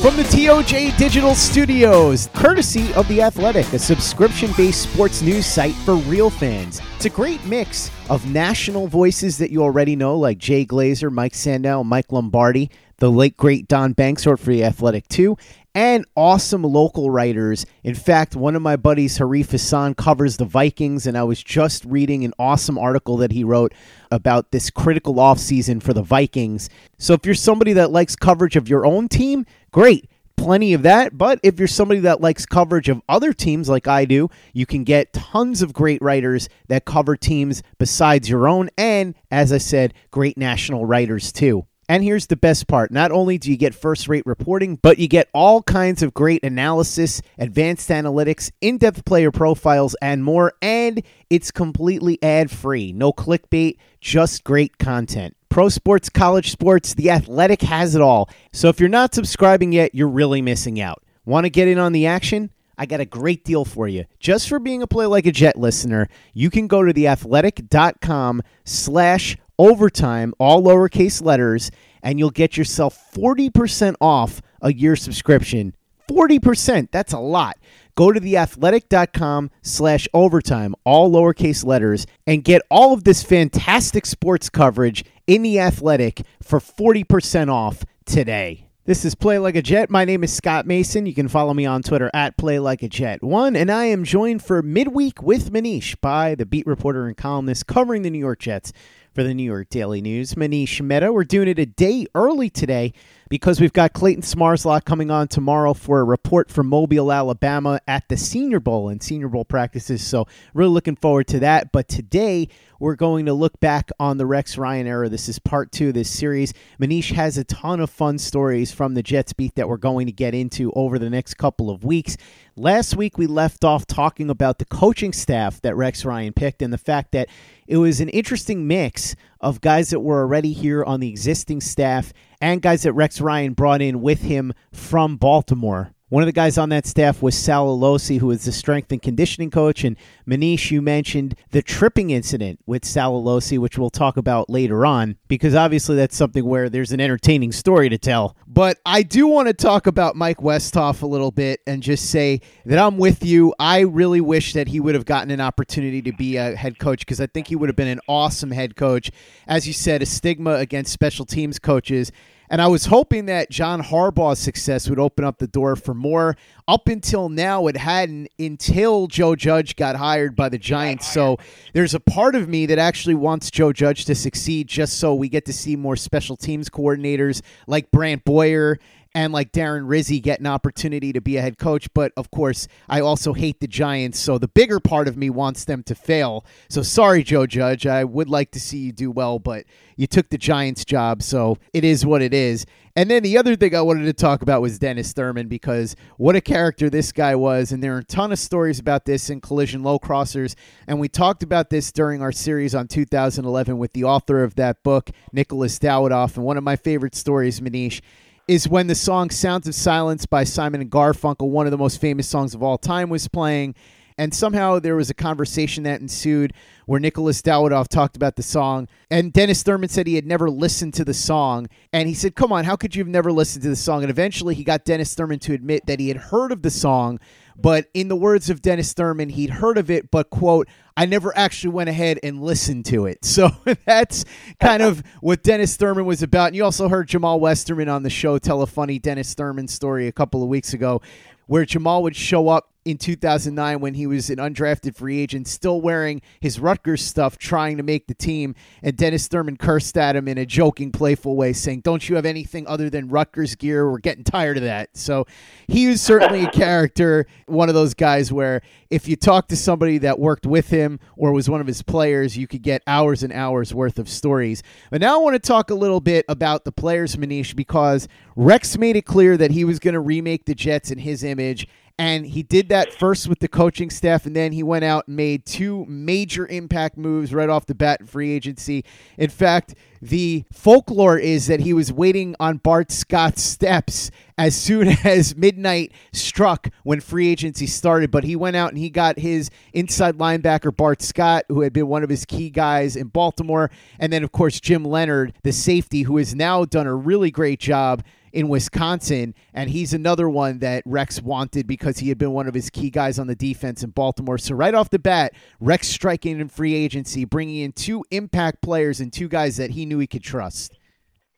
From the TOJ Digital Studios, courtesy of The Athletic, a subscription based sports news site for real fans. It's a great mix of national voices that you already know, like Jay Glazer, Mike Sando, Mike Lombardi, the late great Don Banks, wrote for The Athletic too, and awesome local writers. In fact, one of my buddies, Arif Hasan, covers the Vikings, and I was just reading an awesome article that he wrote about this critical offseason for the Vikings. So if you're somebody that likes coverage of your own team, great. Plenty of that. But if you're somebody that likes coverage of other teams like I do, you can get tons of great writers that cover teams besides your own. And as I said, great national writers too. And here's the best part not only do you get first rate reporting, but you get all kinds of great analysis, advanced analytics, in depth player profiles, and more. And it's completely ad free. No clickbait, just great content. Pro sports, college sports, the athletic has it all. So if you're not subscribing yet, you're really missing out. Want to get in on the action? I got a great deal for you. Just for being a Play Like a Jet listener, you can go to theathletic.com slash overtime, all lowercase letters, and you'll get yourself 40% off a year subscription. 40%, that's a lot. Go to theathletic.com slash overtime, all lowercase letters, and get all of this fantastic sports coverage in the athletic for 40% off today. This is Play Like a Jet. My name is Scott Mason. You can follow me on Twitter at Play Like a Jet One, and I am joined for midweek with Manish by the beat reporter and columnist covering the New York Jets for the New York Daily News, Manish Mehta. We're doing it a day early today because we've got Clayton Smarslock coming on tomorrow for a report from Mobile, Alabama at the Senior Bowl and Senior Bowl practices. So, really looking forward to that. But today, we're going to look back on the Rex Ryan era. This is part two of this series. Manish has a ton of fun stories from the Jets beat that we're going to get into over the next couple of weeks. Last week, we left off talking about the coaching staff that Rex Ryan picked and the fact that it was an interesting mix of guys that were already here on the existing staff and guys that Rex Ryan brought in with him from Baltimore. One of the guys on that staff was Sal Alosi, who is the strength and conditioning coach. And Manish, you mentioned the tripping incident with Sal Alosi, which we'll talk about later on, because obviously that's something where there's an entertaining story to tell. But I do want to talk about Mike Westhoff a little bit and just say that I'm with you. I really wish that he would have gotten an opportunity to be a head coach because I think he would have been an awesome head coach. As you said, a stigma against special teams coaches. And I was hoping that John Harbaugh's success would open up the door for more. Up until now, it hadn't until Joe Judge got hired by the Giants. So there's a part of me that actually wants Joe Judge to succeed just so we get to see more special teams coordinators like Brant Boyer and like Darren Rizzi get an opportunity to be a head coach. But of course, I also hate the Giants. So the bigger part of me wants them to fail. So sorry, Joe Judge. I would like to see you do well, but you took the Giants job. So it is what it is. And then the other thing I wanted to talk about was Dennis Thurman because what a character this guy was. And there are a ton of stories about this in Collision Low Crossers. And we talked about this during our series on 2011 with the author of that book, Nicholas Dawidoff. And one of my favorite stories, Manish, is when the song Sounds of Silence by Simon and Garfunkel, one of the most famous songs of all time, was playing. And somehow there was a conversation that ensued where Nicholas Dawidoff talked about the song. And Dennis Thurman said he had never listened to the song. And he said, Come on, how could you have never listened to the song? And eventually he got Dennis Thurman to admit that he had heard of the song, but in the words of Dennis Thurman, he'd heard of it, but quote, I never actually went ahead and listened to it. So that's kind of what Dennis Thurman was about. And you also heard Jamal Westerman on the show tell a funny Dennis Thurman story a couple of weeks ago where Jamal would show up in 2009 when he was an undrafted free agent, still wearing his Rutgers stuff, trying to make the team. And Dennis Thurman cursed at him in a joking, playful way, saying, Don't you have anything other than Rutgers gear? We're getting tired of that. So he was certainly a character, one of those guys where if you talk to somebody that worked with him or was one of his players, you could get hours and hours worth of stories. But now I want to talk a little bit about the players, Manish, because Rex made it clear that he was going to remake the Jets in his image and he did that first with the coaching staff, and then he went out and made two major impact moves right off the bat in free agency. In fact, the folklore is that he was waiting on Bart Scott's steps as soon as midnight struck when free agency started. But he went out and he got his inside linebacker, Bart Scott, who had been one of his key guys in Baltimore. And then, of course, Jim Leonhard, the safety, who has now done a really great job in Wisconsin, and he's another one that Rex wanted because he had been one of his key guys on the defense in Baltimore. So right off the bat, Rex striking in free agency, bringing in two impact players and two guys that he knew he could trust.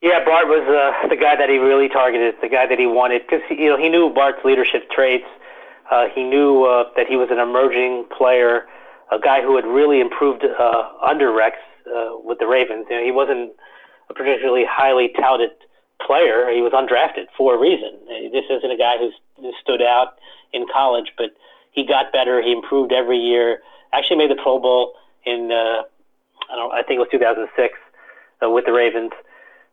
Yeah, Bart was uh, the guy that he really targeted, the guy that he wanted, because you know he knew Bart's leadership traits. Uh, he knew uh, that he was an emerging player, a guy who had really improved uh, under Rex uh, with the Ravens. You know, he wasn't a particularly highly touted player. He was undrafted for a reason. This isn't a guy who's, who stood out in college, but he got better. He improved every year. Actually, made the Pro Bowl in uh, I don't I think it was 2006 uh, with the Ravens.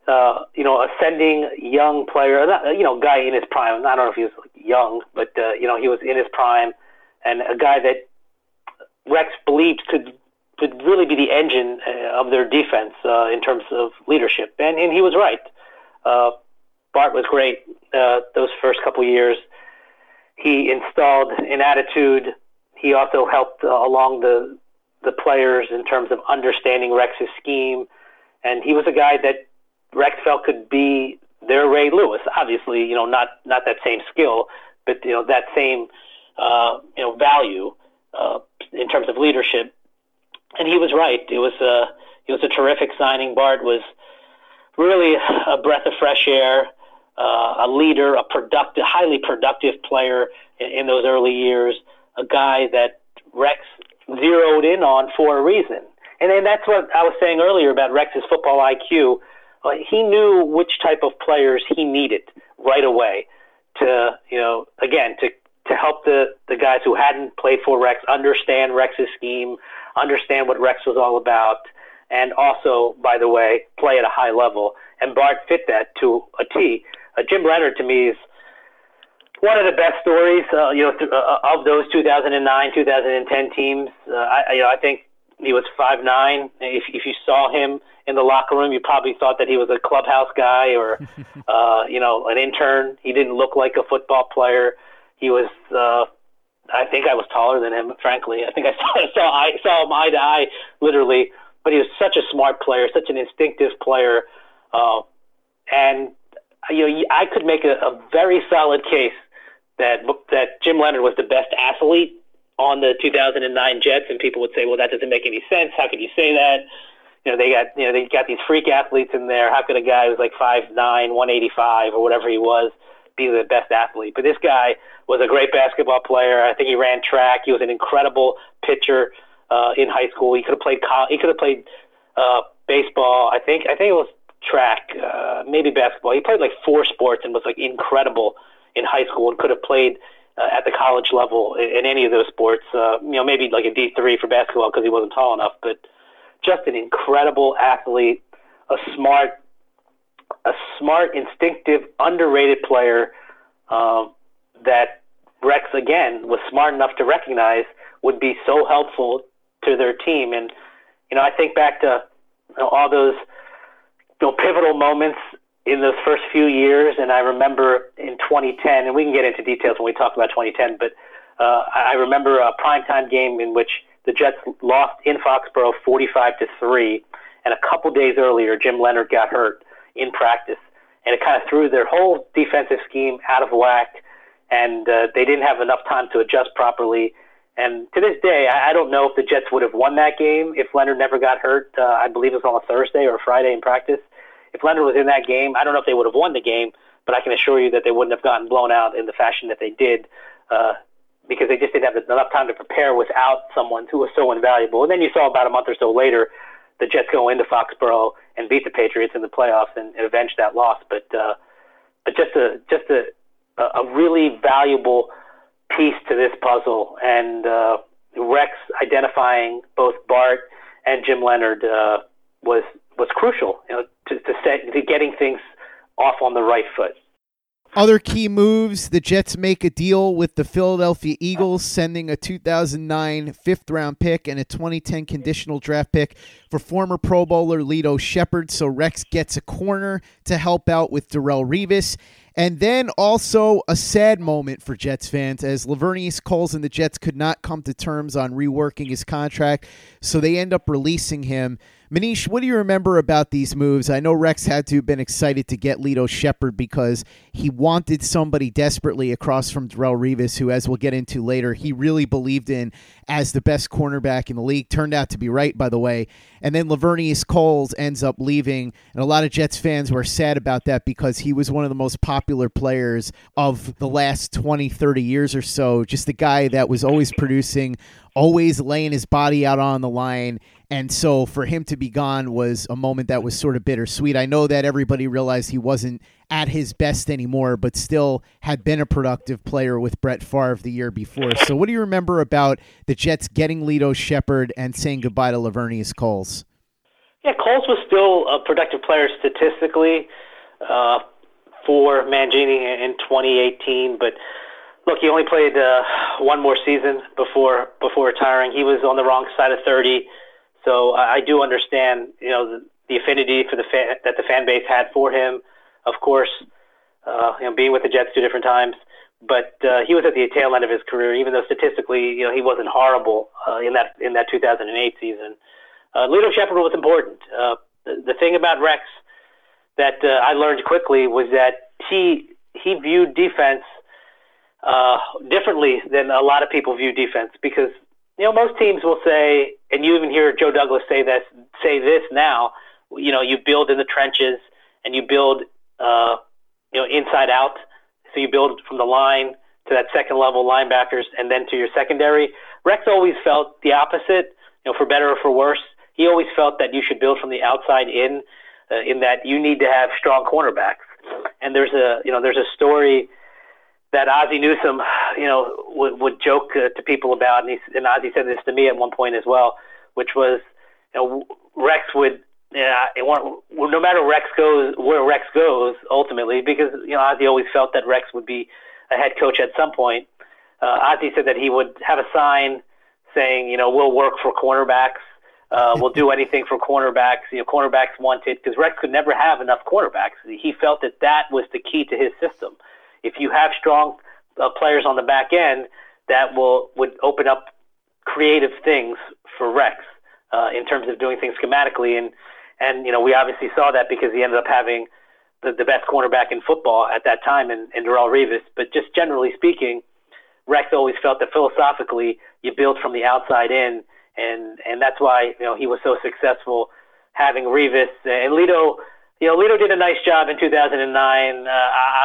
Uh, you know, ascending young player, not, you know, guy in his prime. I don't know if he was young, but uh, you know, he was in his prime, and a guy that Rex believed could could really be the engine uh, of their defense uh, in terms of leadership, and and he was right. Uh, Bart was great uh, those first couple years. He installed an attitude. He also helped uh, along the the players in terms of understanding Rex's scheme, and he was a guy that Rex felt could be their Ray Lewis. Obviously, you know, not not that same skill, but you know that same uh, you know value uh, in terms of leadership. And he was right. It was a it was a terrific signing. Bart was really a breath of fresh air, uh, a leader, a productive, highly productive player in, in those early years, a guy that Rex zeroed in on for a reason. And then that's what I was saying earlier about Rex's football IQ. Uh, he knew which type of players he needed right away to, you know, again, to, to help the, the guys who hadn't played for Rex understand Rex's scheme, understand what Rex was all about, and also, by the way, play at a high level. And Bart fit that to a T. Uh, Jim Leonhard, to me, is one of the best stories, uh, you know, th- uh, of those 2009, 2010 teams. Uh, I, you know, I think he was five nine. If if you saw him in the locker room, you probably thought that he was a clubhouse guy or, uh, you know, an intern. He didn't look like a football player. He was. Uh, I think I was taller than him. Frankly, I think I saw I saw, I saw him eye to eye, literally but he was such a smart player, such an instinctive player, uh, and you know I could make a, a very solid case that that Jim Leonhard was the best athlete on the 2009 Jets, and people would say, well, that doesn't make any sense. How could you say that? You know, they got you know they got these freak athletes in there. How could a guy who's like five nine, one eighty five, or whatever he was, be the best athlete? But this guy was a great basketball player. I think he ran track. He was an incredible pitcher uh, in high school. He could have played. He could have played uh, baseball. I think. I think it was track, uh, maybe basketball. He played like four sports and was like incredible in high school and could have played uh, at the college level in, in any of those sports. Uh, you know, maybe like a D three for basketball because he wasn't tall enough, but just an incredible athlete, a smart, a smart, instinctive, underrated player um, that Rex again was smart enough to recognize would be so helpful to their team. And you know, I think back to you know, all those you know, pivotal moments in those first few years, and I remember in 2010, and we can get into details when we talk about 2010, but uh, I remember a primetime game in which the Jets lost in Foxborough 45 to three, and a couple days earlier, Jim Leonhard got hurt in practice, and it kind of threw their whole defensive scheme out of whack, and uh, they didn't have enough time to adjust properly and to this day, I, I don't know if the Jets would have won that game if Leonhard never got hurt. Uh, I believe it was on a Thursday or a Friday in practice. If Leonhard was in that game, I don't know if they would have won the game, but I can assure you that they wouldn't have gotten blown out in the fashion that they did. Uh, because they just didn't have enough time to prepare without someone who was so invaluable. And then you saw about a month or so later the Jets go into Foxborough and beat the Patriots in the playoffs and, and avenge that loss. But uh, but just a just a a really valuable piece to this puzzle, and uh, Rex identifying both Bart and Jim Leonhard uh, was was crucial, you know, to, to set to getting things off on the right foot. Other key moves the Jets make a deal with the Philadelphia Eagles, sending a 2009 fifth round pick and a 2010 conditional draft pick for former Pro Bowler Lito Sheppard. So Rex gets a corner to help out with Darrelle Revis. And then also a sad moment for Jets fans as Laveranues Coles and the Jets could not come to terms on reworking his contract, so they end up releasing him. Manish, what do you remember about these moves? I know Rex had to have been excited to get Lito Sheppard because he wanted somebody desperately across from Darrelle Revis, who, as we'll get into later, he really believed in as the best cornerback in the league. Turned out to be right, by the way. And then Laveranues Coles ends up leaving, and a lot of Jets fans were sad about that because he was one of the most popular players of the last 20, 30 years or so. Just a guy that was always producing, always laying his body out on the line. And so for him to be gone was a moment that was sort of bittersweet. I know that everybody realized he wasn't at his best anymore, but still had been a productive player with Brett Favre the year before. So what do you remember about the Jets getting Lito Sheppard and saying goodbye to Laveranues Coles? Yeah, Coles was still a productive player statistically uh, for Mangini in 2018, but look, he only played uh, one more season before before retiring. He was on the wrong side of 30 so I, I do understand, you know, the, the affinity for the fan, that the fan base had for him. Of course, uh, you know, being with the Jets two different times, but uh, he was at the tail end of his career. Even though statistically, you know, he wasn't horrible uh, in that in that 2008 season. Uh, Lito Sheppard was important. Uh, the, the thing about Rex that uh, I learned quickly was that he he viewed defense uh, differently than a lot of people view defense because you know, most teams will say, and you even hear Joe Douglas say this, say this now. You know, you build in the trenches and you build, uh, you know, inside out. So you build from the line to that second level linebackers and then to your secondary. Rex always felt the opposite. You know, for better or for worse, he always felt that you should build from the outside in. Uh, in that you need to have strong cornerbacks. And there's a, you know, there's a story that Ozzie Newsome, you know, would, would joke uh, to people about, and, he, and Ozzie said this to me at one point as well, which was, you know, Rex would, yeah, no matter Rex goes where Rex goes ultimately, because you know Ozzie always felt that Rex would be a head coach at some point. Uh, Ozzie said that he would have a sign saying, you know, we'll work for cornerbacks. Uh, we'll do anything for cornerbacks. You know, cornerbacks wanted because Rex could never have enough cornerbacks. He felt that that was the key to his system if you have strong uh, players on the back end, that will would open up creative things for Rex uh, in terms of doing things schematically. And and you know we obviously saw that because he ended up having the, the best cornerback in football at that time in, in Darrelle Revis. But just generally speaking, Rex always felt that philosophically you build from the outside in, and and that's why you know he was so successful having Revis and Lito you know, Lito did a nice job in 2009. Uh,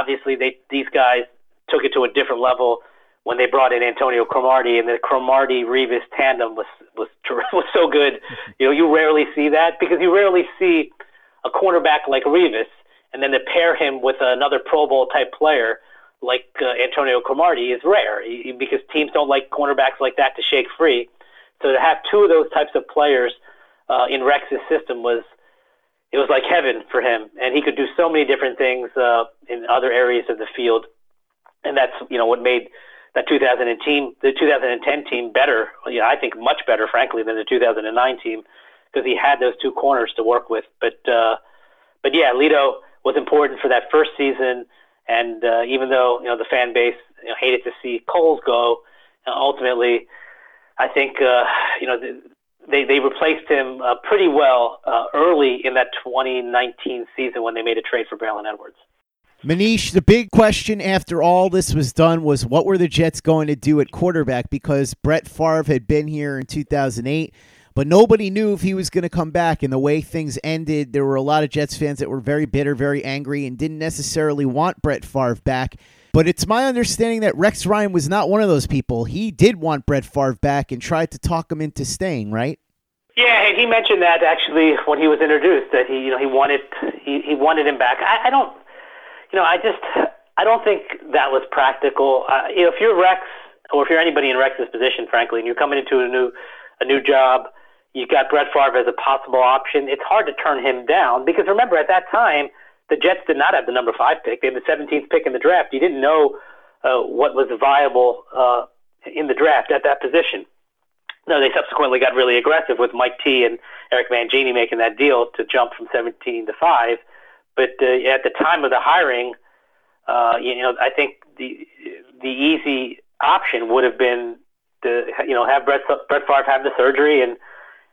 obviously, they these guys took it to a different level when they brought in Antonio Cromartie, and the Cromartie Revis tandem was was was so good. You know, you rarely see that because you rarely see a cornerback like Revis, and then to pair him with another Pro Bowl type player like uh, Antonio Cromartie is rare because teams don't like cornerbacks like that to shake free. So to have two of those types of players uh, in Rex's system was it was like heaven for him, and he could do so many different things uh, in other areas of the field, and that's you know what made that 2010 team, the 2010 team, better. You know, I think much better, frankly, than the 2009 team because he had those two corners to work with. But uh, but yeah, Lito was important for that first season, and uh, even though you know the fan base you know, hated to see Coles go, uh, ultimately, I think uh, you know the, they they replaced him uh, pretty well uh, early in that 2019 season when they made a trade for Braylon Edwards. Manish, the big question after all this was done was what were the Jets going to do at quarterback because Brett Favre had been here in 2008, but nobody knew if he was going to come back. And the way things ended, there were a lot of Jets fans that were very bitter, very angry, and didn't necessarily want Brett Favre back. But it's my understanding that Rex Ryan was not one of those people. He did want Brett Favre back and tried to talk him into staying, right? Yeah, he mentioned that actually when he was introduced that he you know he wanted he, he wanted him back. I, I don't you know I just I don't think that was practical. Uh, you know if you're Rex or if you're anybody in Rex's position, frankly, and you're coming into a new a new job, you've got Brett Favre as a possible option. It's hard to turn him down because remember at that time the Jets did not have the number five pick; they had the 17th pick in the draft. You didn't know uh, what was viable uh, in the draft at that position. No, they subsequently got really aggressive with Mike T and Eric Mangini making that deal to jump from 17 to five. But uh, at the time of the hiring, uh, you know, I think the the easy option would have been to you know have Brett Brett Favre have the surgery and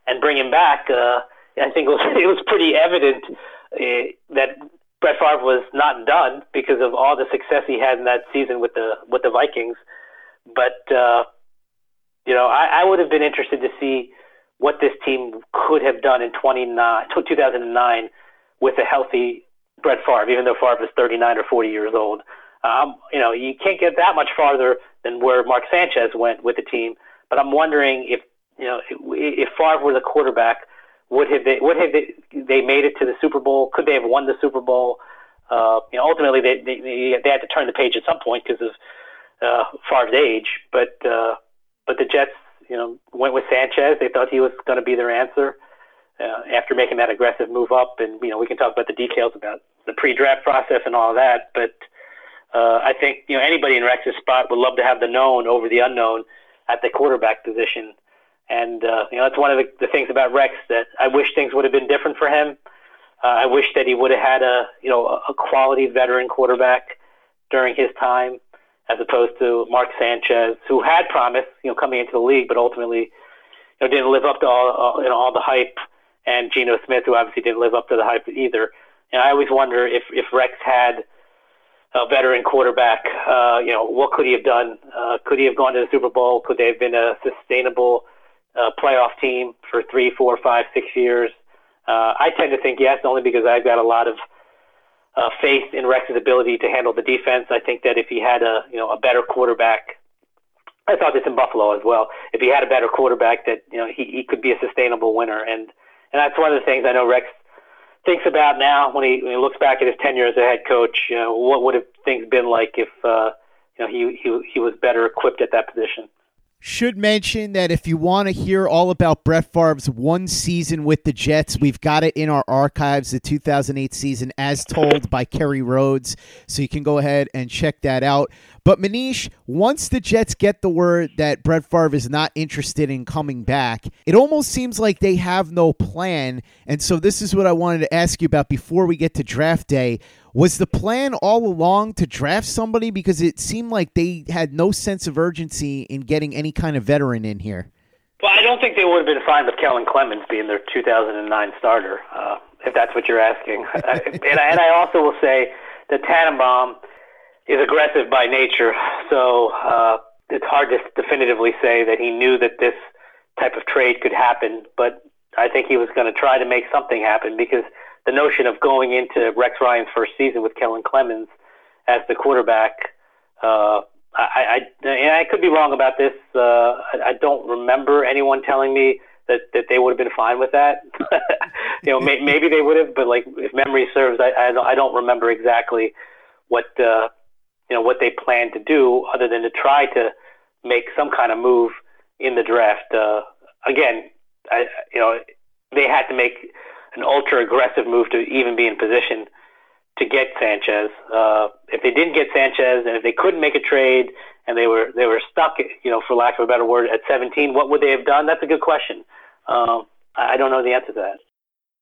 and bring him back. Uh, I think it was it was pretty evident uh, that Brett Favre was not done because of all the success he had in that season with the with the Vikings. But uh, you know, I, I would have been interested to see what this team could have done in 29, 2009 with a healthy Brett Favre, even though Favre was 39 or 40 years old. Um, you know, you can't get that much farther than where Mark Sanchez went with the team. But I'm wondering if you know if Favre were the quarterback, would have they would have they, they made it to the Super Bowl? Could they have won the Super Bowl? Uh, you know, ultimately they, they they had to turn the page at some point because of uh, Favre's age. But uh, but the Jets, you know, went with Sanchez. They thought he was going to be their answer uh, after making that aggressive move up. And you know, we can talk about the details about the pre-draft process and all that. But uh, I think you know anybody in Rex's spot would love to have the known over the unknown at the quarterback position. And uh, you know, that's one of the, the things about Rex that I wish things would have been different for him. Uh, I wish that he would have had a you know a quality veteran quarterback during his time as opposed to Mark Sanchez, who had promise, you know, coming into the league, but ultimately, you know, didn't live up to all, all you know all the hype, and Geno Smith, who obviously didn't live up to the hype either. And I always wonder if if Rex had a veteran quarterback, uh, you know, what could he have done? Uh, could he have gone to the Super Bowl? Could they have been a sustainable uh, playoff team for three, four, five, six years? Uh, I tend to think yes, only because I've got a lot of uh, faith in Rex's ability to handle the defense. I think that if he had a you know a better quarterback, I thought this in Buffalo as well. If he had a better quarterback, that you know he, he could be a sustainable winner, and and that's one of the things I know Rex thinks about now when he when he looks back at his tenure as a head coach. You know, what would have things been like if uh, you know he he he was better equipped at that position. Should mention that if you want to hear all about Brett Favre's one season with the Jets, we've got it in our archives, the 2008 season, as told by Kerry Rhodes. So you can go ahead and check that out. But Manish, once the Jets get the word that Brett Favre is not interested in coming back, it almost seems like they have no plan. And so this is what I wanted to ask you about before we get to draft day. Was the plan all along to draft somebody because it seemed like they had no sense of urgency in getting any kind of veteran in here? Well, I don't think they would have been fine with Kellen Clemens being their 2009 starter, uh, if that's what you're asking. and, I, and I also will say that Tannenbaum is aggressive by nature, so uh, it's hard to definitively say that he knew that this type of trade could happen. But I think he was going to try to make something happen because – the notion of going into Rex Ryan's first season with Kellen Clemens as the quarterback. Uh, I, I, and I could be wrong about this. Uh, I, I don't remember anyone telling me that, that they would have been fine with that. you know, may, maybe they would have, but like if memory serves, I, I, don't, I don't remember exactly what uh, you know what they planned to do, other than to try to make some kind of move in the draft. Uh, again, I, you know, they had to make an ultra aggressive move to even be in position to get Sanchez. Uh, if they didn't get Sanchez, and if they couldn't make a trade, and they were they were stuck, you know, for lack of a better word, at 17, what would they have done? That's a good question. Um, I don't know the answer to that.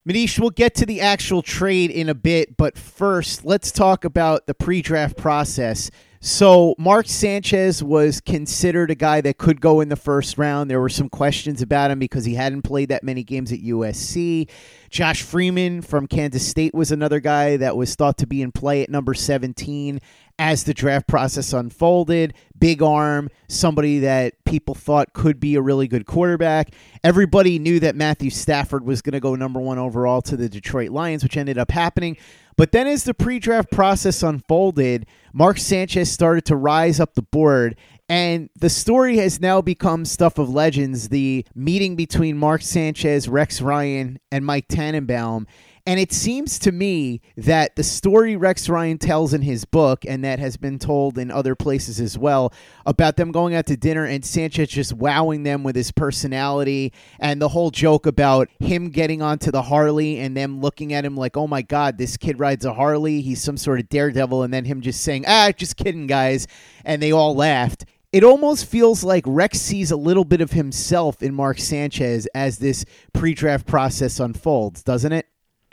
Manish, we'll get to the actual trade in a bit, but first, let's talk about the pre draft process. So Mark Sanchez was considered a guy that could go in the first round. There were some questions about him because he hadn't played that many games at USC. Josh Freeman from Kansas State was another guy that was thought to be in play at number 17 as the draft process unfolded. Big arm, somebody that people thought could be a really good quarterback. Everybody knew that Matthew Stafford was going to go number 1 overall to the Detroit Lions, which ended up happening. But then as the pre draft process unfolded, Mark Sanchez started to rise up the board. And the story has now become stuff of legends the meeting between Mark Sanchez, Rex Ryan, and Mike Tannenbaum. And it seems to me that the story Rex Ryan tells in his book, and that has been told in other places as well, about them going out to dinner and Sanchez just wowing them with his personality, and the whole joke about him getting onto the Harley and them looking at him like, oh my God, this kid rides a Harley. He's some sort of daredevil. And then him just saying, ah, just kidding, guys. And they all laughed it almost feels like Rex sees a little bit of himself in Mark Sanchez as this pre-draft process unfolds, doesn't it?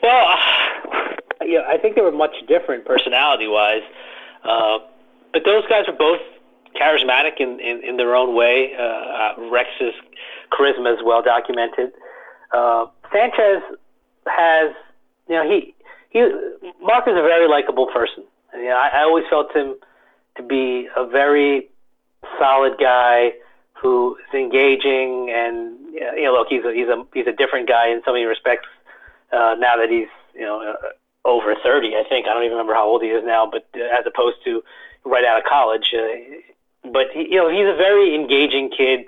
Well, yeah, I think they were much different personality-wise, uh, but those guys are both charismatic in, in, in their own way. Uh, uh, Rex's charisma is well documented. Uh, Sanchez has, you know, he he Mark is a very likable person. You know, I, I always felt him to be a very solid guy who is engaging and you know, look, he's a, he's a he's a different guy in so many respects uh, now that he's you know uh, over 30, I think. I don't even remember how old he is now, but uh, as opposed to right out of college. Uh, but he, you know, he's a very engaging kid.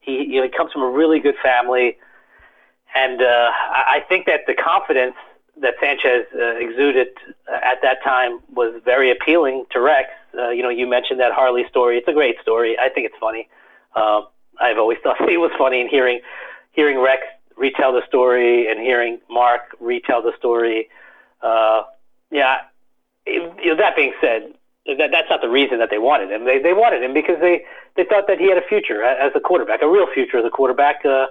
He you know he comes from a really good family, and uh, I think that the confidence that Sanchez uh, exuded at that time was very appealing to Rex. Uh, you know, you mentioned that Harley story. It's a great story. I think it's funny. Uh, I've always thought it was funny, and hearing hearing Rex retell the story and hearing Mark retell the story. Uh, yeah, it, you know, that being said, that that's not the reason that they wanted him. They they wanted him because they they thought that he had a future as a quarterback, a real future as a quarterback. Uh,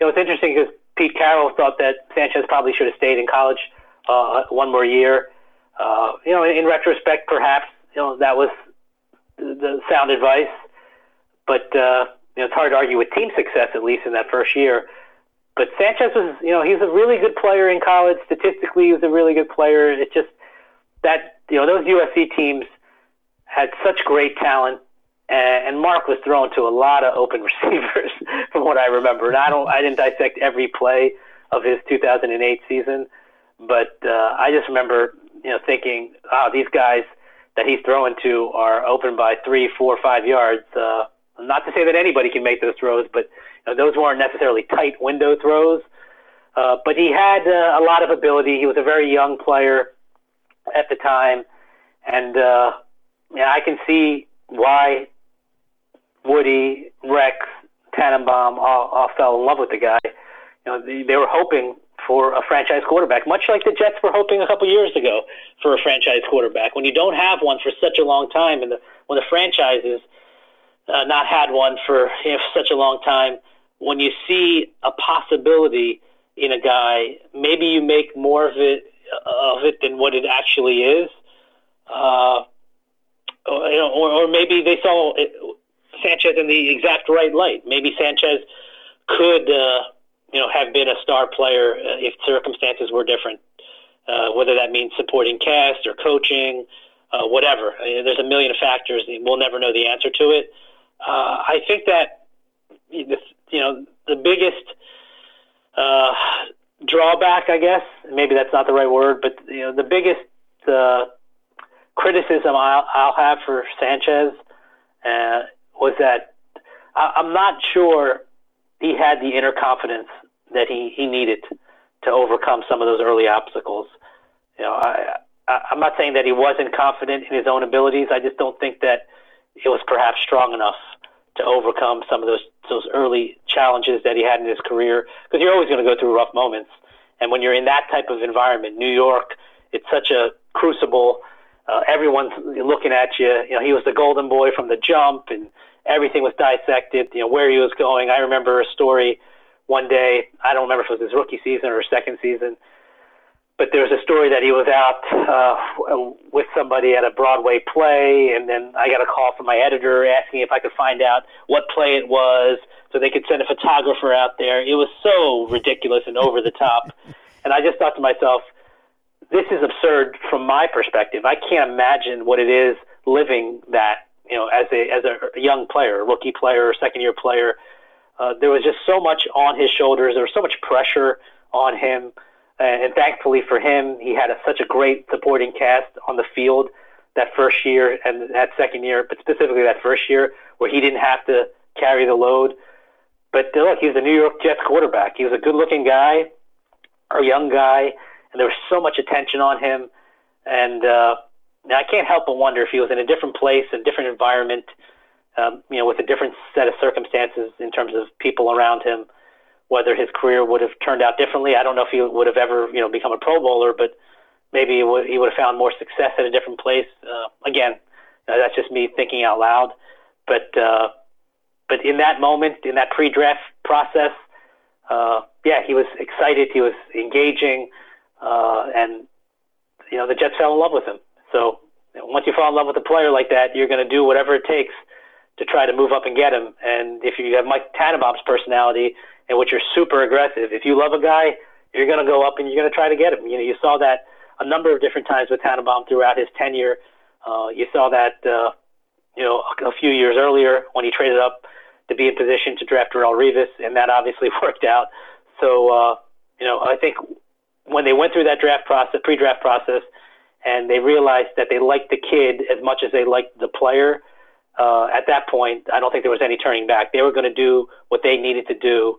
you know, it's interesting because Pete Carroll thought that Sanchez probably should have stayed in college uh, one more year. Uh, you know, in, in retrospect, perhaps you know that was the, sound advice, but uh, you know, it's hard to argue with team success at least in that first year. But Sanchez was, you know, he's a really good player in college. Statistically, he was a really good player. It just that you know those USC teams had such great talent, and Mark was thrown to a lot of open receivers from what I remember. And I don't, I didn't dissect every play of his 2008 season, but uh, I just remember, you know, thinking, oh, these guys that he's throwing to are open by three, four, five yards. Uh, not to say that anybody can make those throws, but you know, those weren't necessarily tight window throws. Uh, but he had uh, a lot of ability. He was a very young player at the time, and uh, yeah, I can see why Woody, Rex, Tannenbaum all, all fell in love with the guy. You know, they, they were hoping for a franchise quarterback, much like the Jets were hoping a couple years ago for a franchise quarterback. When you don't have one for such a long time, and the, when the franchises uh, not had one for you know, such a long time, when you see a possibility in a guy, maybe you make more of it of it than what it actually is. Uh, or, you know, or, or maybe they saw it, Sanchez in the exact right light. Maybe Sanchez could, uh, you know, have been a star player uh, if circumstances were different. Uh, whether that means supporting cast or coaching, uh, whatever. I mean, there's a million factors. We'll never know the answer to it. Uh, I think that you know the biggest uh, drawback, I guess, maybe that's not the right word, but you know the biggest uh, criticism I'll, I'll have for Sanchez uh, was that I, I'm not sure he had the inner confidence that he, he needed to overcome some of those early obstacles. You know, I, I I'm not saying that he wasn't confident in his own abilities. I just don't think that it was perhaps strong enough to overcome some of those those early challenges that he had in his career because you're always going to go through rough moments. And when you're in that type of environment New York it's such a crucible uh, everyone's looking at you. You know he was the golden boy from the jump and everything was dissected you know where he was going. I remember a story one day I don't remember if it was his rookie season or second season but there was a story that he was out uh, with somebody at a Broadway play, and then I got a call from my editor asking if I could find out what play it was so they could send a photographer out there. It was so ridiculous and over the top. and I just thought to myself, this is absurd from my perspective. I can't imagine what it is living that, you know, as a as a young player, a rookie player, second year player. Uh, there was just so much on his shoulders. There was so much pressure on him and thankfully for him, he had a, such a great supporting cast on the field that first year and that second year, but specifically that first year where he didn't have to carry the load. But look, he was a New York Jets quarterback. He was a good-looking guy, a young guy, and there was so much attention on him. And uh, I can't help but wonder if he was in a different place, a different environment, um, you know, with a different set of circumstances in terms of people around him, whether his career would have turned out differently. I don't know if he would have ever, you know, become a Pro Bowler, but maybe he would, he would have found more success at a different place. Uh, again, uh, that's just me thinking out loud. But uh, but in that moment, in that pre-draft process, uh, yeah, he was excited. He was engaging, uh, and you know the Jets fell in love with him. So once you fall in love with a player like that, you're going to do whatever it takes to try to move up and get him. And if you have Mike Tannenbaum's personality, in which you're super aggressive, if you love a guy, you're going to go up and you're going to try to get him. You know, you saw that a number of different times with Tannenbaum throughout his tenure. Uh, you saw that, uh, you know, a, a few years earlier when he traded up to be in position to draft Darrelle Revis, and that obviously worked out. So, uh, you know, I think when they went through that draft process, pre-draft process, and they realized that they liked the kid as much as they liked the player, uh, at that point, I don't think there was any turning back. They were going to do what they needed to do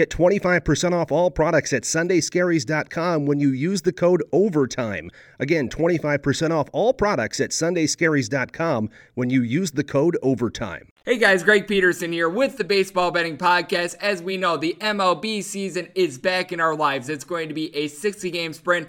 Get 25% off all products at sundayscaries.com when you use the code OVERTIME. Again, 25% off all products at sundayscaries.com when you use the code OVERTIME. Hey guys, Greg Peterson here with the Baseball Betting Podcast. As we know, the MLB season is back in our lives. It's going to be a 60 game sprint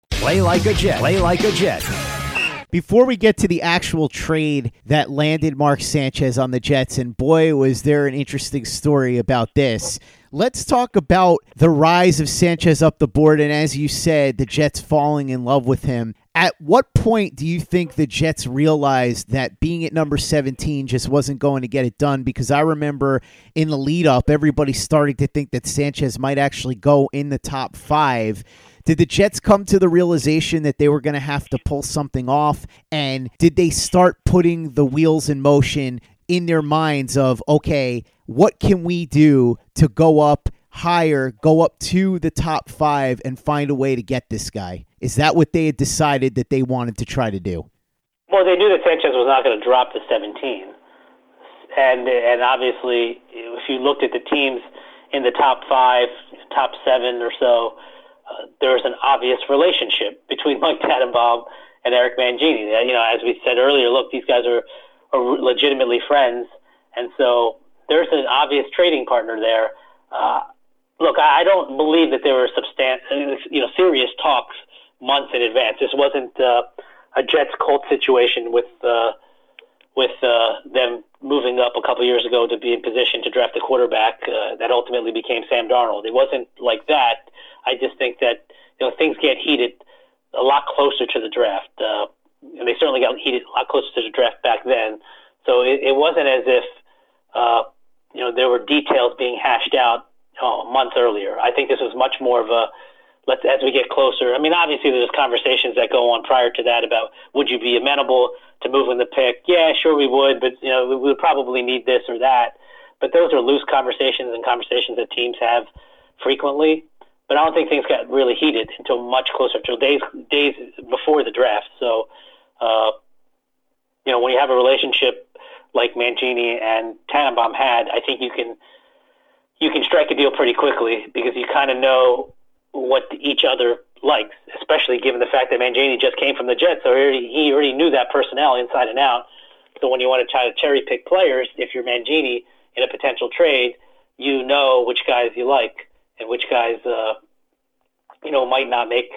Play like a Jet. Play like a Jet. Before we get to the actual trade that landed Mark Sanchez on the Jets, and boy, was there an interesting story about this. Let's talk about the rise of Sanchez up the board, and as you said, the Jets falling in love with him. At what point do you think the Jets realized that being at number 17 just wasn't going to get it done? Because I remember in the lead up, everybody starting to think that Sanchez might actually go in the top five. Did the Jets come to the realization that they were going to have to pull something off? And did they start putting the wheels in motion in their minds of, okay, what can we do to go up higher, go up to the top five, and find a way to get this guy? Is that what they had decided that they wanted to try to do? Well, they knew that Sanchez was not going to drop to 17. And, and obviously, if you looked at the teams in the top five, top seven or so, uh, there's an obvious relationship between Mike Tannenbaum and Eric Mangini. You know, as we said earlier, look, these guys are, are legitimately friends, and so there's an obvious trading partner there. Uh, look, I don't believe that there were substan- you know, serious talks months in advance. This wasn't uh, a Jets Colts situation with uh, with uh, them moving up a couple years ago to be in position to draft a quarterback uh, that ultimately became Sam Darnold. It wasn't like that. I just think that you know things get heated a lot closer to the draft, uh, and they certainly got heated a lot closer to the draft back then. So it, it wasn't as if uh, you know there were details being hashed out oh, month earlier. I think this was much more of a let's as we get closer. I mean, obviously there's conversations that go on prior to that about would you be amenable to moving the pick? Yeah, sure we would, but you know we would probably need this or that. But those are loose conversations and conversations that teams have frequently. But I don't think things got really heated until much closer, until days days before the draft. So, uh, you know, when you have a relationship like Mangini and Tannenbaum had, I think you can you can strike a deal pretty quickly because you kind of know what each other likes, especially given the fact that Mangini just came from the Jets, so he already, he already knew that personnel inside and out. So when you want to try to cherry pick players, if you're Mangini in a potential trade, you know which guys you like and which guys uh, you know might not make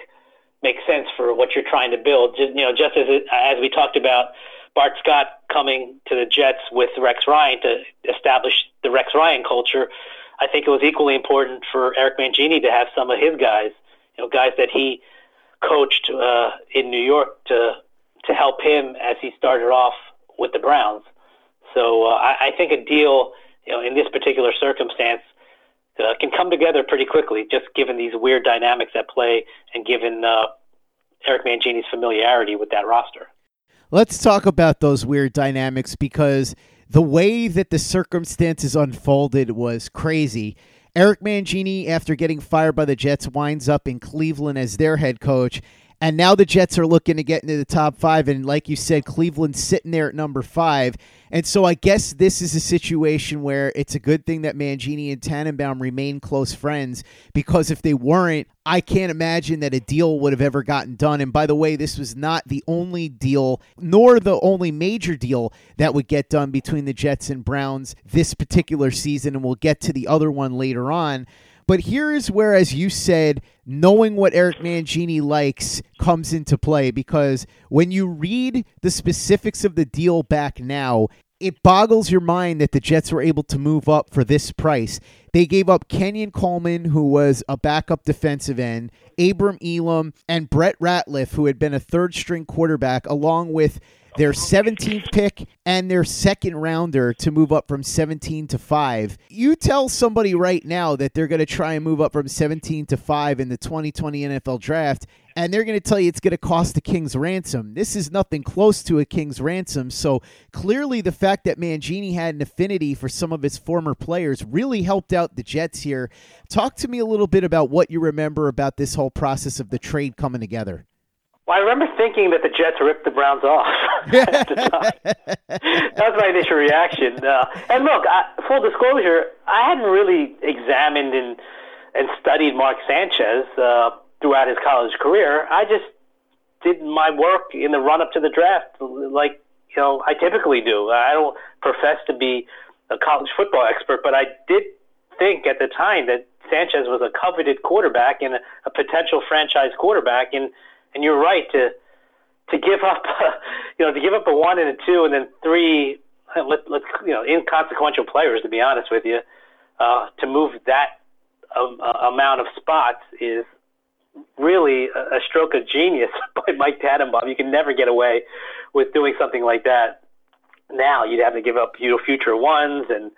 make sense for what you're trying to build. Just, you know, just as it, as we talked about Bart Scott coming to the Jets with Rex Ryan to establish the Rex Ryan culture. I think it was equally important for Eric Mangini to have some of his guys, you know, guys that he coached uh, in New York to to help him as he started off with the Browns. So uh, I, I think a deal, you know, in this particular circumstance, uh, can come together pretty quickly, just given these weird dynamics at play and given uh, Eric Mangini's familiarity with that roster. Let's talk about those weird dynamics because the way that the circumstances unfolded was crazy. Eric Mangini, after getting fired by the Jets, winds up in Cleveland as their head coach. And now the Jets are looking to get into the top five. And like you said, Cleveland's sitting there at number five. And so I guess this is a situation where it's a good thing that Mangini and Tannenbaum remain close friends because if they weren't, I can't imagine that a deal would have ever gotten done. And by the way, this was not the only deal, nor the only major deal that would get done between the Jets and Browns this particular season. And we'll get to the other one later on. But here is where, as you said, knowing what Eric Mangini likes comes into play because when you read the specifics of the deal back now, it boggles your mind that the Jets were able to move up for this price. They gave up Kenyon Coleman, who was a backup defensive end, Abram Elam, and Brett Ratliff, who had been a third string quarterback, along with their 17th pick and their second rounder to move up from 17 to 5. You tell somebody right now that they're going to try and move up from 17 to 5 in the 2020 NFL draft and they're going to tell you it's going to cost a king's ransom. This is nothing close to a king's ransom. So clearly, the fact that Mangini had an affinity for some of his former players really helped out the Jets here. Talk to me a little bit about what you remember about this whole process of the trade coming together. Well, I remember thinking that the Jets ripped the Browns off at the time. that was my initial reaction. Uh, and look, I, full disclosure, I hadn't really examined and and studied Mark Sanchez uh, throughout his college career. I just did my work in the run up to the draft, like you know I typically do. I don't profess to be a college football expert, but I did think at the time that Sanchez was a coveted quarterback and a, a potential franchise quarterback, and and you're right to to give up, you know, to give up a one and a two, and then three, let, let's you know, inconsequential players. To be honest with you, uh, to move that um, uh, amount of spots is really a, a stroke of genius by Mike Tannenbaum. You can never get away with doing something like that. Now you'd have to give up you know, future ones and.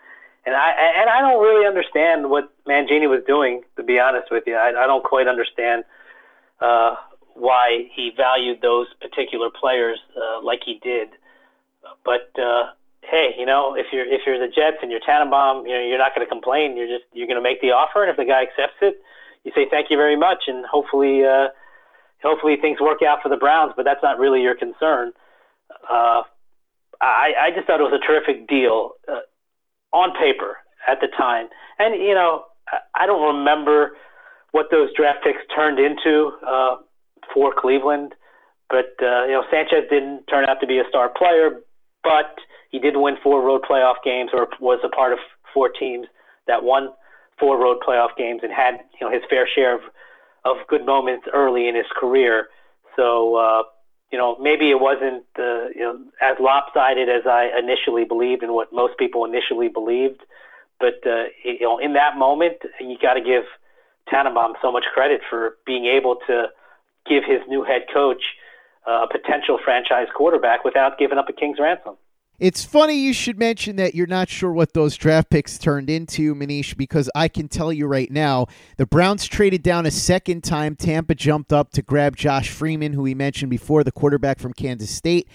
And I and I don't really understand what Mangini was doing. To be honest with you, I, I don't quite understand uh, why he valued those particular players uh, like he did. But uh, hey, you know, if you're if you're the Jets and you're Tannenbaum, you know, you're not going to complain. You're just you're going to make the offer, and if the guy accepts it, you say thank you very much, and hopefully, uh, hopefully things work out for the Browns. But that's not really your concern. Uh, I, I just thought it was a terrific deal uh, on paper at the time, and you know, I, I don't remember what those draft picks turned into. Uh, for Cleveland. But uh, you know, Sanchez didn't turn out to be a star player, but he did win four road playoff games, or was a part of four teams that won four road playoff games and had you know his fair share of of good moments early in his career. So uh, you know maybe it wasn't uh, you know as lopsided as I initially believed and what most people initially believed, but uh, you know in that moment you got to give Tannenbaum so much credit for being able to give his new head coach uh, a potential franchise quarterback without giving up a king's ransom. It's funny you should mention that you're not sure what those draft picks turned into, Manish, because I can tell you right now the Browns traded down a second time. Tampa jumped up to grab Josh Freeman, who we mentioned before, the quarterback from Kansas State.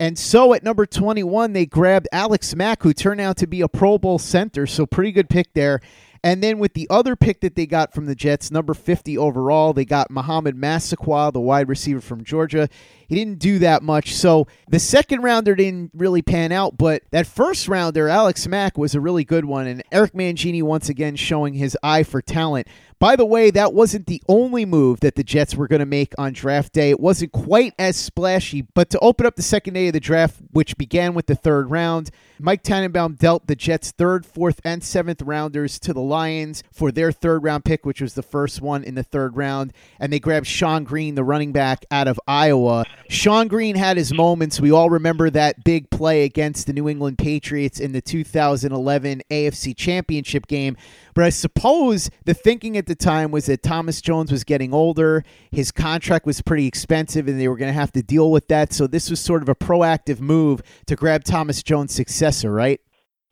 And so at number 21, they grabbed Alex Mack, who turned out to be a Pro Bowl center. So pretty good pick there. And then with the other pick that they got from the Jets, number 50 overall, they got Mohamed Massaquoi, the wide receiver from Georgia. He didn't do that much. So the second rounder didn't really pan out, but that first rounder, Alex Mack, was a really good one. And Eric Mangini once again showing his eye for talent. By the way, that wasn't the only move that the Jets were going to make on draft day. It wasn't quite as splashy, but to open up the second day of the draft, which began with the third round, Mike Tannenbaum dealt the Jets' third, fourth, and seventh rounders to the Lions for their third round pick, which was the first one in the third round. And they grabbed Shonn Greene, the running back out of Iowa. Shonn Greene had his moments. We all remember that big play against the New England Patriots in the 2011 AFC Championship game. But I suppose the thinking at the time was that Thomas Jones was getting older, his contract was pretty expensive, and they were going to have to deal with that. So this was sort of a proactive move to grab Thomas Jones' successor, right?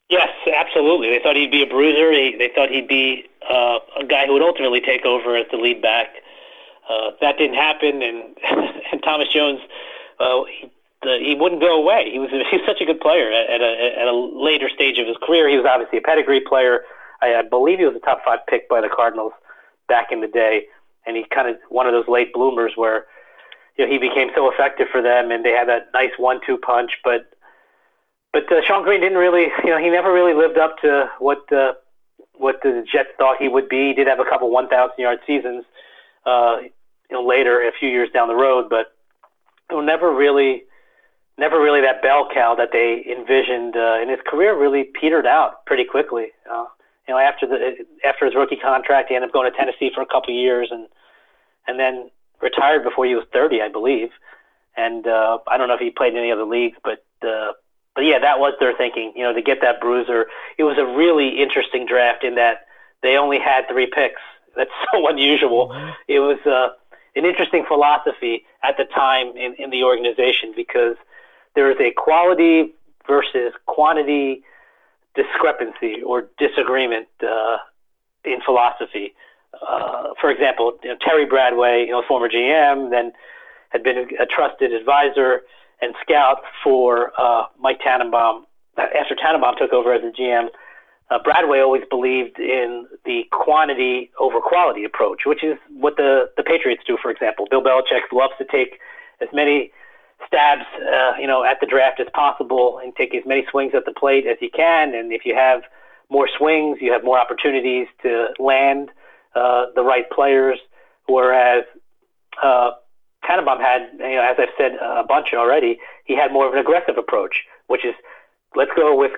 Yes, absolutely. They thought he'd be a bruiser. They, they thought he'd be uh, a guy who would ultimately take over as the lead back. Uh, that didn't happen, and and Thomas Jones, uh, he, the, he wouldn't go away. He was he's such a good player at, at a at a later stage of his career. He was obviously a pedigree player. I, I believe he was a top five pick by the Cardinals back in the day, and he's kind of one of those late bloomers where you know he became so effective for them, and they had that nice one-two punch. But but uh, Shonn Greene didn't really, you know, he never really lived up to what uh, what the Jets thought he would be. He did have a couple 1,000 yard seasons, uh, you know, later a few years down the road, but you know, never really, never really that bell cow that they envisioned. Uh, and his career really petered out pretty quickly. Uh, you know, after the after his rookie contract, he ended up going to Tennessee for a couple of years, and and then retired before he was 30, I believe. And uh, I don't know if he played in any other leagues, but uh, but yeah, that was their thinking. You know, to get that bruiser, it was a really interesting draft in that they only had three picks. That's so unusual. Mm-hmm. It was uh, an interesting philosophy at the time in, in the organization because there is a quality versus quantity discrepancy or disagreement uh, in philosophy. Uh, for example, you know, Terry Bradway, you know, former GM, then had been a, trusted advisor and scout for uh, Mike Tannenbaum. After Tannenbaum took over as the GM, uh, Bradway always believed in the quantity over quality approach, which is what the, the Patriots do, for example. Bill Belichick loves to take as many stabs, uh, you know, at the draft as possible and take as many swings at the plate as you can. And if you have more swings, you have more opportunities to land uh, the right players. Whereas uh, Tannenbaum had, you know, as I've said a bunch already, he had more of an aggressive approach, which is let's go with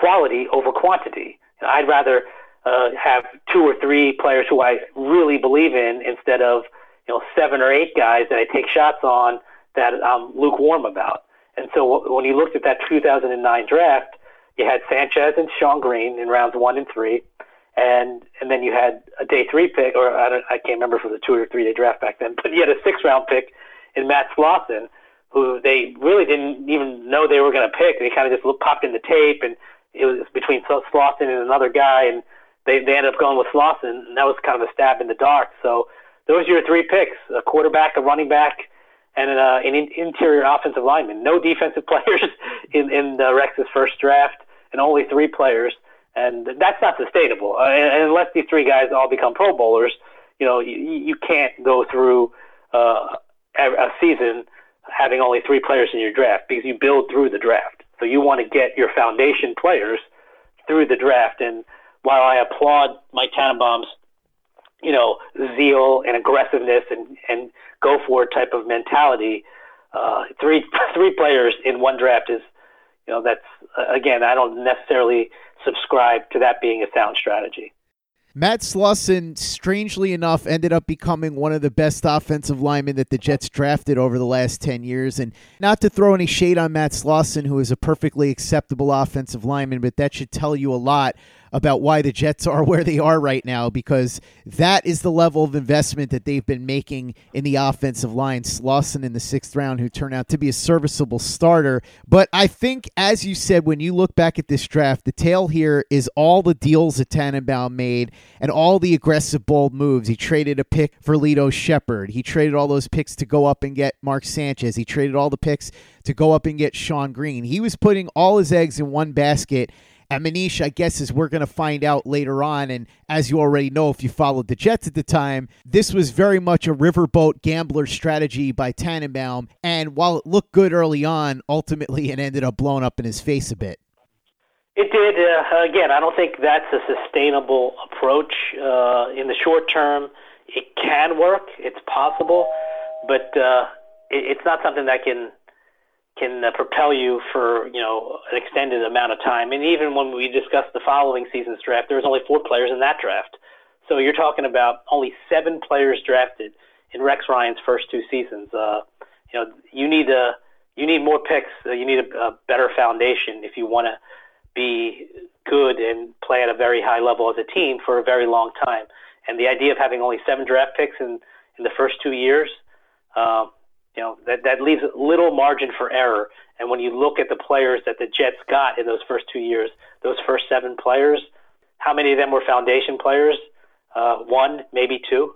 quality over quantity. I'd rather uh, have two or three players who I really believe in instead of you know seven or eight guys that I take shots on that I'm lukewarm about. And so when you looked at that 2009 draft, you had Sanchez and Shonn Greene in rounds one and three, and and then you had a day three pick, or I, don't, I can't remember if it was a two or three day draft back then, but you had a six round pick in Matt Slauson, who they really didn't even know they were going to pick. They kind of just popped in the tape, and it was between Slauson and another guy, and they they ended up going with Slauson, and that was kind of a stab in the dark. So those are your three picks: a quarterback, a running back, and uh, an in- interior offensive lineman. No defensive players in in the Rex's first draft, and only three players, and that's not sustainable. Uh, and unless these three guys all become Pro Bowlers, you know, you, you can't go through uh, a season having only three players in your draft because you build through the draft. So you want to get your foundation players through the draft. And while I applaud Mike Tannenbaum's, you know, zeal and aggressiveness and and go for it type of mentality. Uh, three three players in one draft is you know, that's uh, again, I don't necessarily subscribe to that being a sound strategy. Matt Slauson, strangely enough, ended up becoming one of the best offensive linemen that the Jets drafted over the last 10 years. And not to throw any shade on Matt Slauson, who is a perfectly acceptable offensive lineman, but that should tell you a lot about why the Jets are where they are right now because that is the level of investment that they've been making in the offensive line. Slauson in the sixth round, who turned out to be a serviceable starter. But I think, as you said, when you look back at this draft, the tale here is all the deals that Tannenbaum made and all the aggressive, bold moves. He traded a pick for Lito Sheppard. He traded all those picks to go up and get Mark Sanchez. He traded all the picks to go up and get Shonn Greene. He was putting all his eggs in one basket and Manish, I guess, as we're going to find out later on, and as you already know if you followed the Jets at the time, this was very much a riverboat gambler strategy by Tannenbaum. And while it looked good early on, ultimately it ended up blowing up in his face a bit. It did. Uh, again, I don't think that's a sustainable approach uh, in the short term. It can work. It's possible, but uh, it, it's not something that can can uh, propel you for you know an extended amount of time. And even when we discussed the following season's draft, there was only four players in that draft. So you're talking about only seven players drafted in Rex Ryan's first two seasons. Uh, you know, you need a you need more picks. Uh, you need a, a better foundation if you want to be good and play at a very high level as a team for a very long time. And the idea of having only seven draft picks in in the first two years. Uh, you know that that leaves little margin for error. And when you look at the players that the Jets got in those first two years, those first seven players, how many of them were foundation players? Uh, one, maybe two.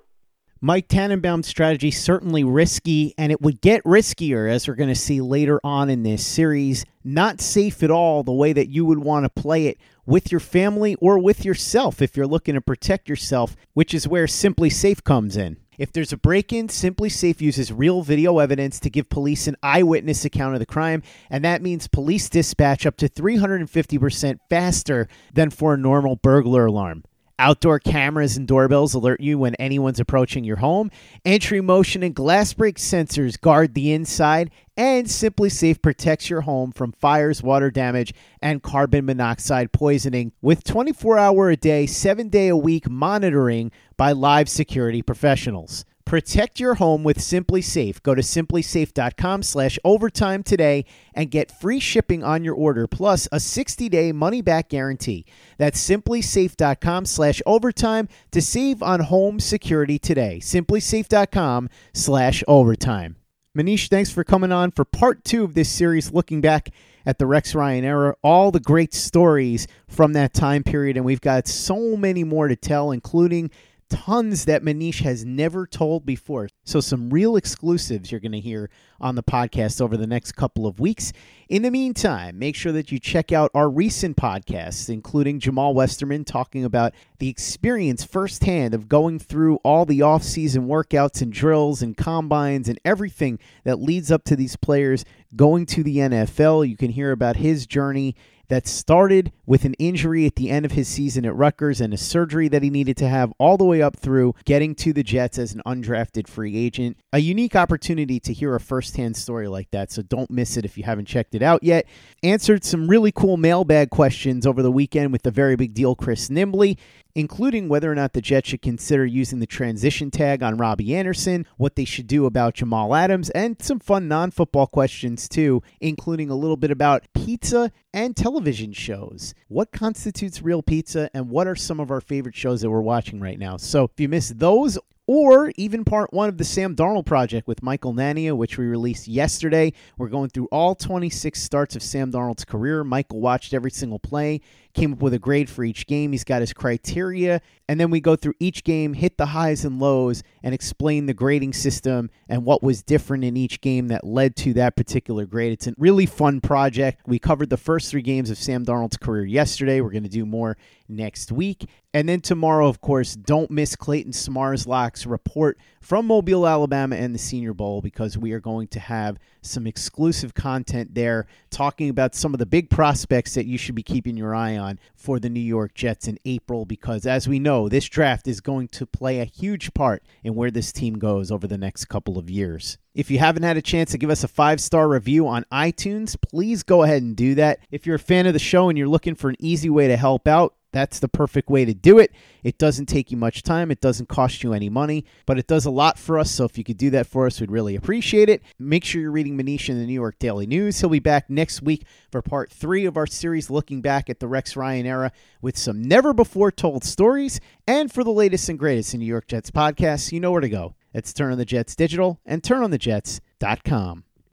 Mike Tannenbaum's strategy certainly risky, and it would get riskier as we're going to see later on in this series. Not safe at all the way that you would want to play it with your family or with yourself if you're looking to protect yourself, which is where SimpliSafe comes in. If there's a break in, SimpliSafe uses real video evidence to give police an eyewitness account of the crime, and that means police dispatch up to 350% faster than for a normal burglar alarm. Outdoor cameras and doorbells alert you when anyone's approaching your home. Entry motion and glass break sensors guard the inside. And SimpliSafe protects your home from fires, water damage, and carbon monoxide poisoning with 24 hour a day, 7 day a week monitoring by live security professionals. Protect your home with SimpliSafe. Go to simplisafe.com slash overtime today and get free shipping on your order plus a 60-day money-back guarantee. That's simplisafe.com slash overtime to save on home security today. simplisafe.com slash overtime. Manish, thanks for coming on for part two of this series looking back at the Rex Ryan era, all the great stories from that time period, and we've got so many more to tell, including – tons that Manish has never told before. So, some real exclusives you're going to hear on the podcast over the next couple of weeks. In the meantime, make sure that you check out our recent podcasts, including Jamaal Westerman talking about the experience firsthand of going through all the off-season workouts and drills and combines and everything that leads up to these players going to the NFL. You can hear about his journey that started with an injury at the end of his season at Rutgers and a surgery that he needed to have all the way up through getting to the Jets as an undrafted free agent. A unique opportunity to hear a firsthand story like that, so don't miss it if you haven't checked it out yet. Answered some really cool mailbag questions over the weekend with the very big deal Chris Nimbley including whether or not the Jets should consider using the transition tag on Robbie Anderson, what they should do about Jamal Adams, and some fun non football questions too, including a little bit about pizza and television shows. What constitutes real pizza, and what are some of our favorite shows that we're watching right now? So if you missed those or even part one of the Sam Darnold project with Michael Nania, which we released yesterday. We're going through all 26 starts of Sam Darnold's career. Michael watched every single play, came up with a grade for each game. He's got his criteria. And then we go through each game, hit the highs and lows, and explain the grading system and what was different in each game that led to that particular grade. It's a really fun project. We covered the first three games of Sam Darnold's career yesterday. We're going to do more next week. And then tomorrow, of course, don't miss Clayton Smarslock's report from Mobile, Alabama and the Senior Bowl because we are going to have some exclusive content there talking about some of the big prospects that you should be keeping your eye on for the New York Jets in April because, as we know, this draft is going to play a huge part in where this team goes over the next couple of years. If you haven't had a chance to give us a five star review on iTunes, please go ahead and do that. If you're a fan of the show and you're looking for an easy way to help out, that's the perfect way to do it. It doesn't take you much time, it doesn't cost you any money, but it does a lot for us. So if you could do that for us, we'd really appreciate it. Make sure you're reading Manish in the New York Daily News. He'll be back next week for part three of our series looking back at the Rex Ryan era with some never before told stories. And for the latest and greatest in New York Jets podcasts, you know where to go. It's Turn on the Jets Digital and turnonthejets.com.